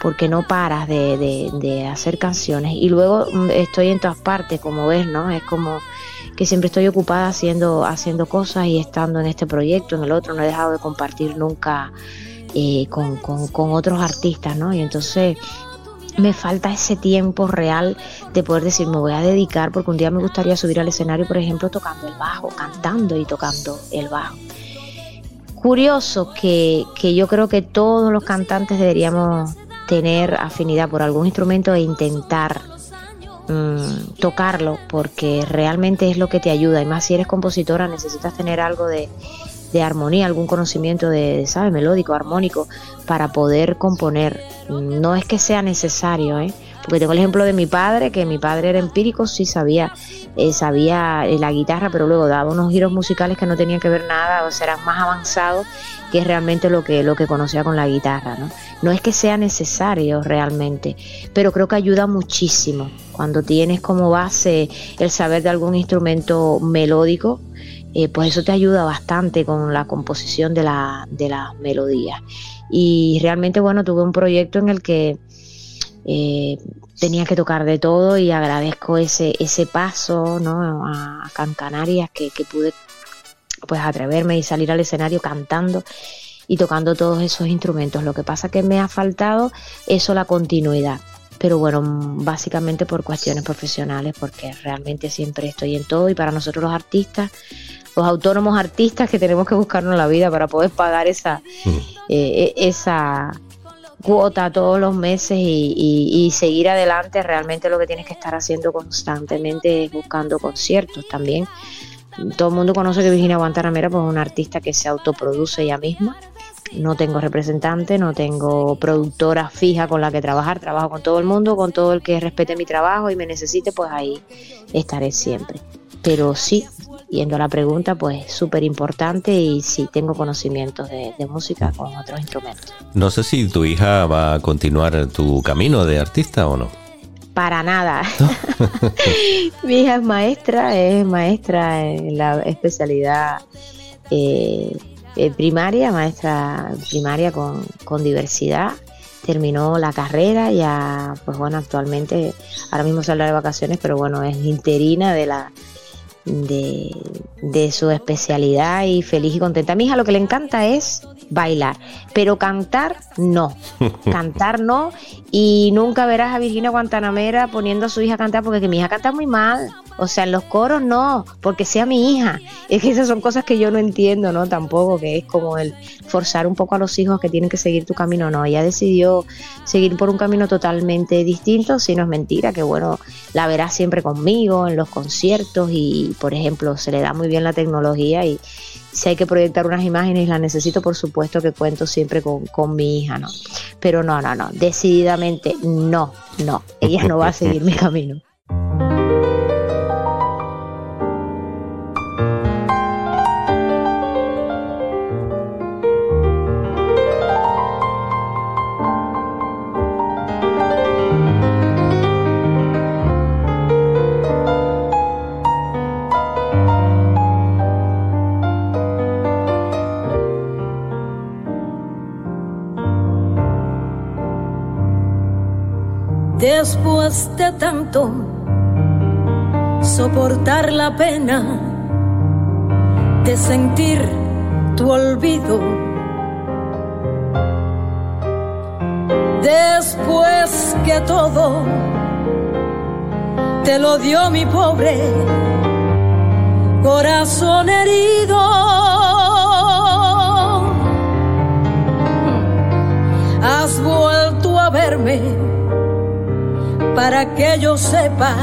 S13: porque no paras de, de, hacer canciones. Y luego mm, estoy en todas partes, como ves, ¿no? Es como que siempre estoy ocupada haciendo, haciendo cosas y estando en este proyecto, en el otro, no he dejado de compartir nunca eh, con, con, con, otros artistas, ¿no? Y entonces me falta ese tiempo real de poder decir, me voy a dedicar, porque un día me gustaría subir al escenario, por ejemplo, tocando el bajo, cantando y tocando el bajo. Curioso que, yo creo que todos los cantantes deberíamos tener afinidad por algún instrumento e intentar mm, tocarlo, porque realmente es lo que te ayuda, y más si eres compositora necesitas tener algo de, de armonía, algún conocimiento de, ¿sabes? Melódico, armónico, para poder componer. No es que sea necesario, ¿eh? Porque tengo el ejemplo de mi padre, que mi padre era empírico, sí sabía, eh, sabía eh, la guitarra, pero luego daba unos giros musicales que no tenían que ver nada, o sea, eran más avanzados que es realmente lo que, lo que conocía con la guitarra, ¿no? No es que sea necesario realmente, pero creo que ayuda muchísimo cuando tienes como base el saber de algún instrumento melódico, eh, pues eso te ayuda bastante con la composición de, la, de las melodías. Y realmente, bueno, tuve un proyecto en el que eh, tenía que tocar de todo y agradezco ese, ese paso ¿no? a, Can Canarias que, que pude pues atreverme y salir al escenario cantando y tocando todos esos instrumentos. Lo que pasa que me ha faltado eso la continuidad. Pero bueno, básicamente por cuestiones profesionales, porque realmente siempre estoy en todo y para nosotros los artistas los autónomos artistas que tenemos que buscarnos la vida para poder pagar esa, mm. eh, esa, cuota todos los meses y, seguir adelante, realmente lo que tienes que estar haciendo constantemente es buscando conciertos también. Todo el mundo conoce que Virginia Guantanamera pues, es una artista que se autoproduce ella misma. No tengo representante, no tengo productora fija con la que trabajar, trabajo con todo el mundo, con todo el que respete mi trabajo y me necesite, pues ahí estaré siempre. Pero sí, yendo a la pregunta, pues súper importante y sí tengo conocimientos de, música con otros instrumentos.
S12: No sé si tu hija va a continuar tu camino de artista o no.
S13: Para nada. Mi hija es maestra, es maestra en la especialidad eh, eh, primaria, maestra primaria con, con diversidad terminó la carrera, ya pues bueno, actualmente ahora mismo sale de vacaciones, pero bueno, es interina de la de, su especialidad y feliz y contenta. A mi hija lo que le encanta es bailar, pero cantar no, cantar no y nunca verás a Virginia Guantanamera poniendo a su hija a cantar porque que mi hija canta muy mal. O sea, en los coros no, porque sea mi hija. Es que esas son cosas que yo no entiendo, ¿no? Tampoco, que es como el forzar un poco a los hijos que tienen que seguir tu camino. No, ella decidió seguir por un camino totalmente distinto, si no es mentira, que bueno, la verás siempre conmigo en los conciertos y, por ejemplo, se le da muy bien la tecnología y si hay que proyectar unas imágenes, la necesito, por supuesto que cuento siempre con, con mi hija, ¿no? Pero no, no, no, decididamente no, no, ella no va a seguir mi camino.
S11: Después de tanto soportar la pena de sentir tu olvido. Después que todo te lo dio mi pobre corazón herido. Has vuelto a verme para que yo sepa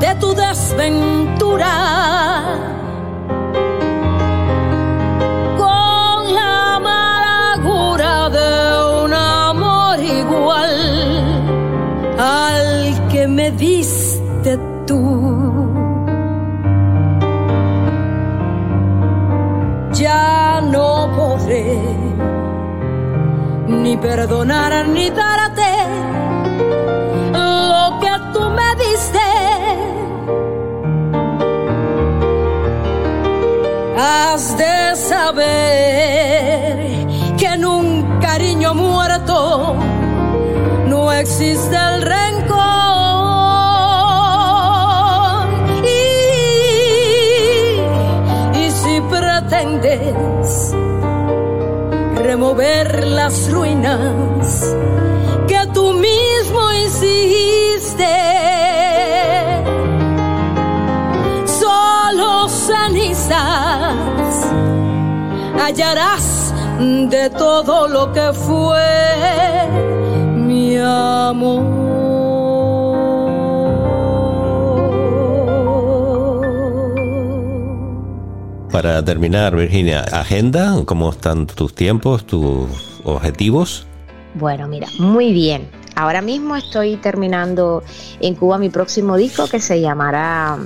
S11: de tu desventura. Con la amargura de un amor igual al que me diste tú. Ya no podré ni perdonar ni darte de saber que en un cariño muerto no existe el rencor. Y, y si pretendes remover las ruinas que tú mismo hiciste, hallarás de todo lo que fue mi amor.
S12: Para terminar, Virginia, agenda, ¿cómo están tus tiempos, tus objetivos?
S13: Bueno, mira, muy bien. Ahora mismo estoy terminando en Cuba mi próximo disco que se llamará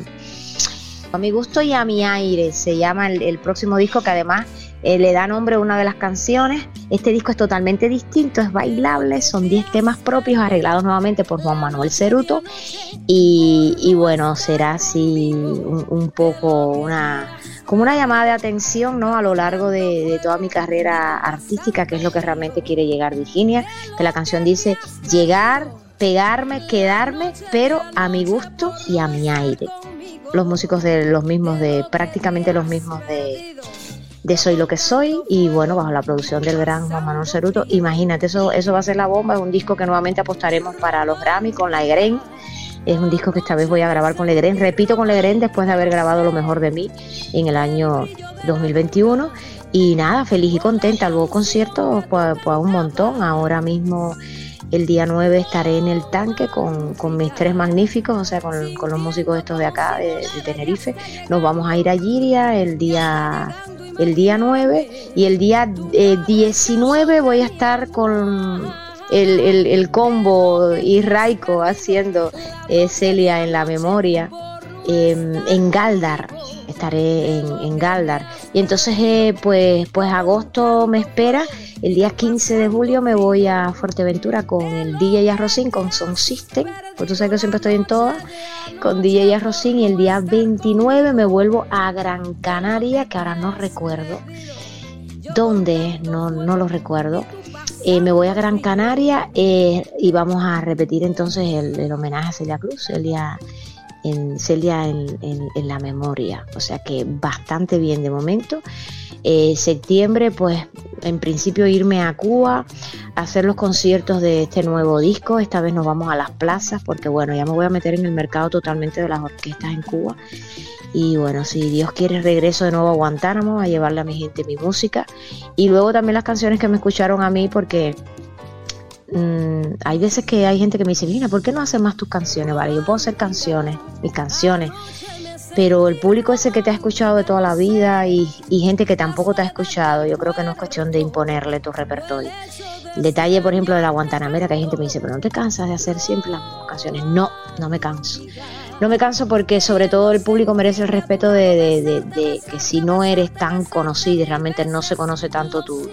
S13: A mi gusto y a mi aire. Se llama el próximo disco que además eh, le da nombre a una de las canciones. Este disco es totalmente distinto, es bailable, son 10 temas propios arreglados nuevamente por Juan Manuel Ceruto y, bueno, será así un, poco una como una llamada de atención ¿no? a lo largo de, toda mi carrera artística, que es lo que realmente quiere llegar Virginia, que la canción dice llegar, pegarme, quedarme, pero a mi gusto y a mi aire. Los músicos de los mismos de prácticamente los mismos de de Soy lo que soy y bueno, bajo la producción del gran Juan Manuel Ceruto. Imagínate, eso, eso va a ser la bomba, es un disco que nuevamente apostaremos para los Grammy con la Egren. Es un disco que esta vez voy a grabar con Legren, repito con Legren después de haber grabado lo mejor de mí en el año 2021 Y nada, feliz y contenta. Luego conciertos, pues, pues un montón. Ahora mismo el día 9 estaré en el tanque con, mis tres magníficos, o sea, con, los músicos estos de acá, de, Tenerife. Nos vamos a ir a Giria el día, el día 9 y el día 19 eh, voy a estar con el, el, combo y Raiko haciendo eh, Celia en la memoria en Galdar estaré en, Galdar. Y entonces, eh, pues, pues agosto me espera. El día 15 de julio me voy a Fuerteventura con el DJ Arrocín, con Son System, pues tú sabes que siempre estoy en todas, con DJ Arrocín. Y el día 29 me vuelvo a Gran Canaria, que ahora no recuerdo dónde, no, no lo recuerdo. Eh, me voy a Gran Canaria eh, y vamos a repetir entonces el, el homenaje a Celia Cruz, Celia en Celia en, la memoria. O sea que bastante bien de momento. Eh, septiembre, pues en principio irme a Cuba a hacer los conciertos de este nuevo disco. Esta vez nos vamos a las plazas porque bueno, ya me voy a meter en el mercado totalmente de las orquestas en Cuba. Y bueno, si Dios quiere, regreso de nuevo a Guantánamo a llevarle a mi gente mi música. Y luego también las canciones que me escucharon a mí porque Mm, hay veces que hay gente que me dice, mira, ¿por qué no haces más tus canciones? Vale, yo puedo hacer canciones, mis canciones, pero el público ese que te ha escuchado de toda la vida y, gente que tampoco te ha escuchado, yo creo que no es cuestión de imponerle tu repertorio. Detalle, por ejemplo, de la Guantanamera, que hay gente que me dice, pero no te cansas de hacer siempre las canciones. No, no me canso no me canso porque sobre todo el público merece el respeto de, que si no eres tan conocido y realmente no se conoce tanto tu,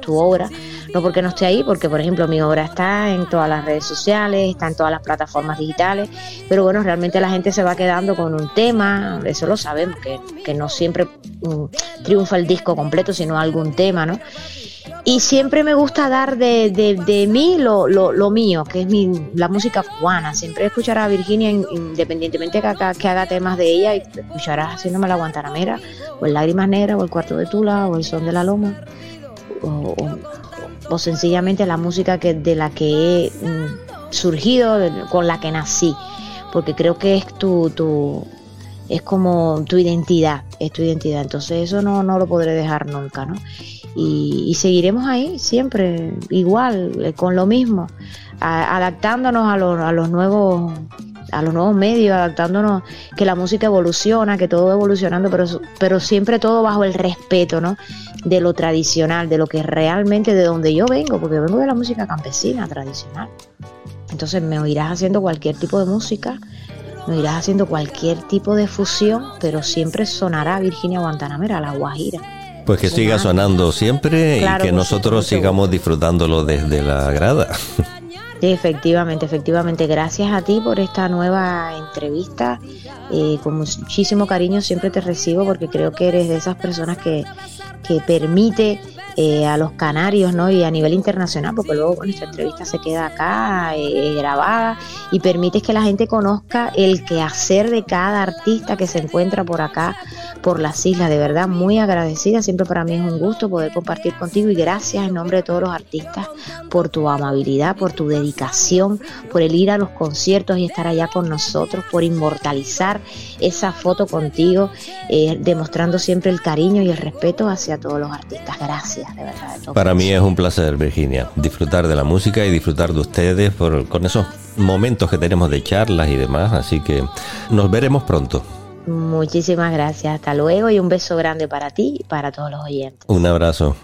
S13: tu, obra, no porque no esté ahí, porque por ejemplo mi obra está en todas las redes sociales, está en todas las plataformas digitales, pero bueno, realmente la gente se va quedando con un tema, eso lo sabemos, que, que no siempre mm, triunfa el disco completo, sino algún tema, ¿no? Y siempre me gusta dar de, de, mí lo, lo, mío, que es mi, la música cubana. Siempre escucharás a Virginia, independientemente que haga, que haga temas de ella, y escucharás haciéndome la guantanamera, o el Lágrimas Negras, o el Cuarto de Tula, o el Son de la Loma, o, o, sencillamente la música que, de la que he mm, surgido, con la que nací, porque creo que es tu, tu es como tu identidad, es tu identidad. Entonces eso no, no lo podré dejar nunca, ¿no? Y, seguiremos ahí siempre igual, eh, con lo mismo, adaptándonos a, a los nuevos a los nuevos medios, adaptándonos, que la música evoluciona, que todo va evolucionando, pero, pero siempre todo bajo el respeto, ¿no? De lo tradicional, de lo que realmente, de donde yo vengo, porque yo vengo de la música campesina, tradicional. Entonces me oirás haciendo cualquier tipo de música, me oirás haciendo cualquier tipo de fusión, pero siempre sonará Virginia Guantanamera, la Guajira.
S12: Pues que siga sonando siempre y que nosotros sigamos disfrutándolo desde la grada.
S13: efectivamente, efectivamente. Gracias a ti por esta nueva entrevista. Eh, con muchísimo cariño siempre te recibo porque creo que eres de esas personas que, que permite eh, a los canarios ¿no? y a nivel internacional, porque luego con esta entrevista se queda acá eh, grabada y permites que la gente conozca el quehacer de cada artista que se encuentra por acá, por las islas. De verdad, muy agradecida. Siempre para mí es un gusto poder compartir contigo y gracias en nombre de todos los artistas por tu amabilidad, por tu dedicación, por el ir a los conciertos y estar allá con nosotros, por inmortalizar esa foto contigo, eh, demostrando siempre el cariño y el respeto hacia todos los artistas. Gracias.
S12: Para mí es un placer, Virginia, disfrutar de la música y disfrutar de ustedes por, con esos momentos que tenemos de charlas y demás, así que nos veremos pronto.
S13: Muchísimas gracias, hasta luego y un beso grande para ti y para todos los oyentes.
S12: Un abrazo.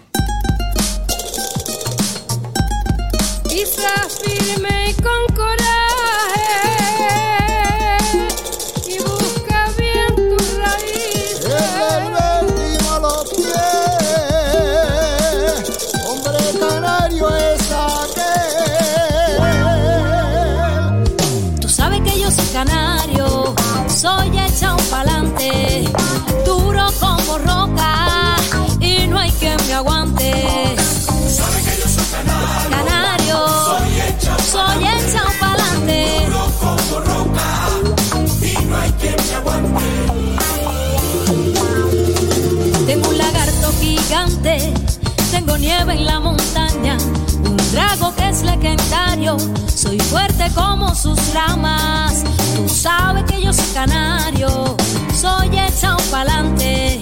S11: Soy fuerte como sus ramas, Tú sabes que yo soy canario, soy echado pa'lante,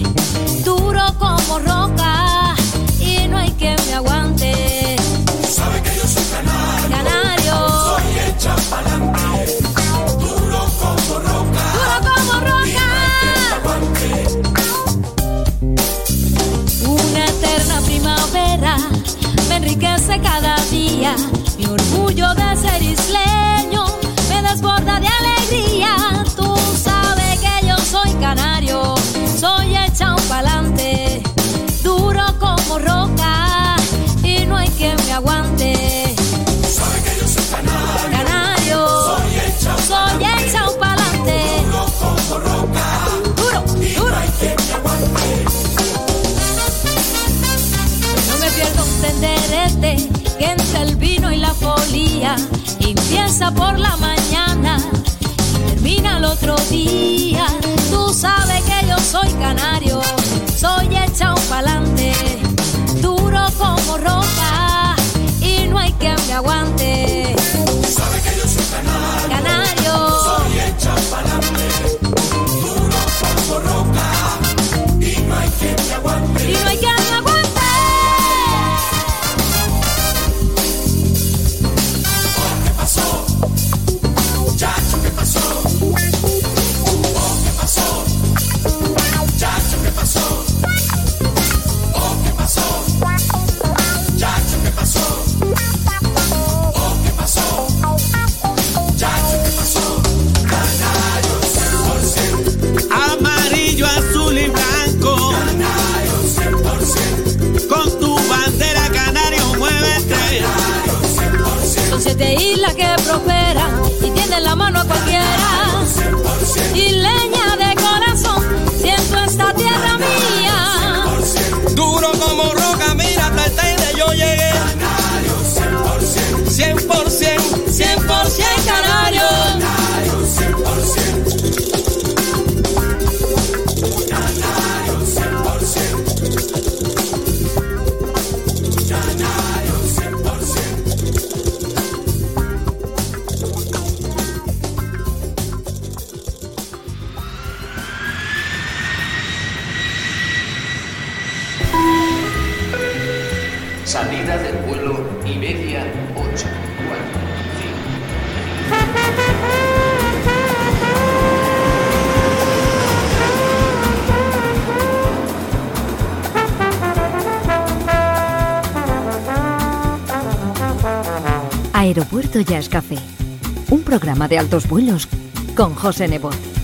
S11: duro como roca. Y no hay que me aguante.
S7: Tú sabes que yo soy canario,
S11: canario,
S7: soy echado pa'lante, duro como roca,
S11: duro como roca.
S7: No hay que me aguante.
S11: Una eterna primavera me enriquece cada día, mi orgullo un que entre el vino y la folía empieza por la mañana y termina el otro día. Tú sabes que yo soy canario, soy echado pa'lante,
S10: de altos vuelos con José Nebot.